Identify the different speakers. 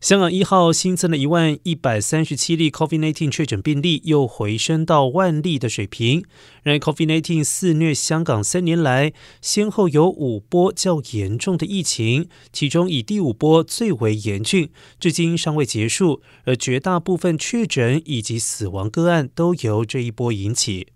Speaker 1: 香港一号新增了一万一百三十七例 COVID-19 确诊病例，又回升到万例的水平。然而，COVID-19 肆虐香港三年来，先后有五波较严重的疫情，其中以第五波最为严峻，至今尚未结束。而绝大部分确诊以及死亡个案都由这一波引起。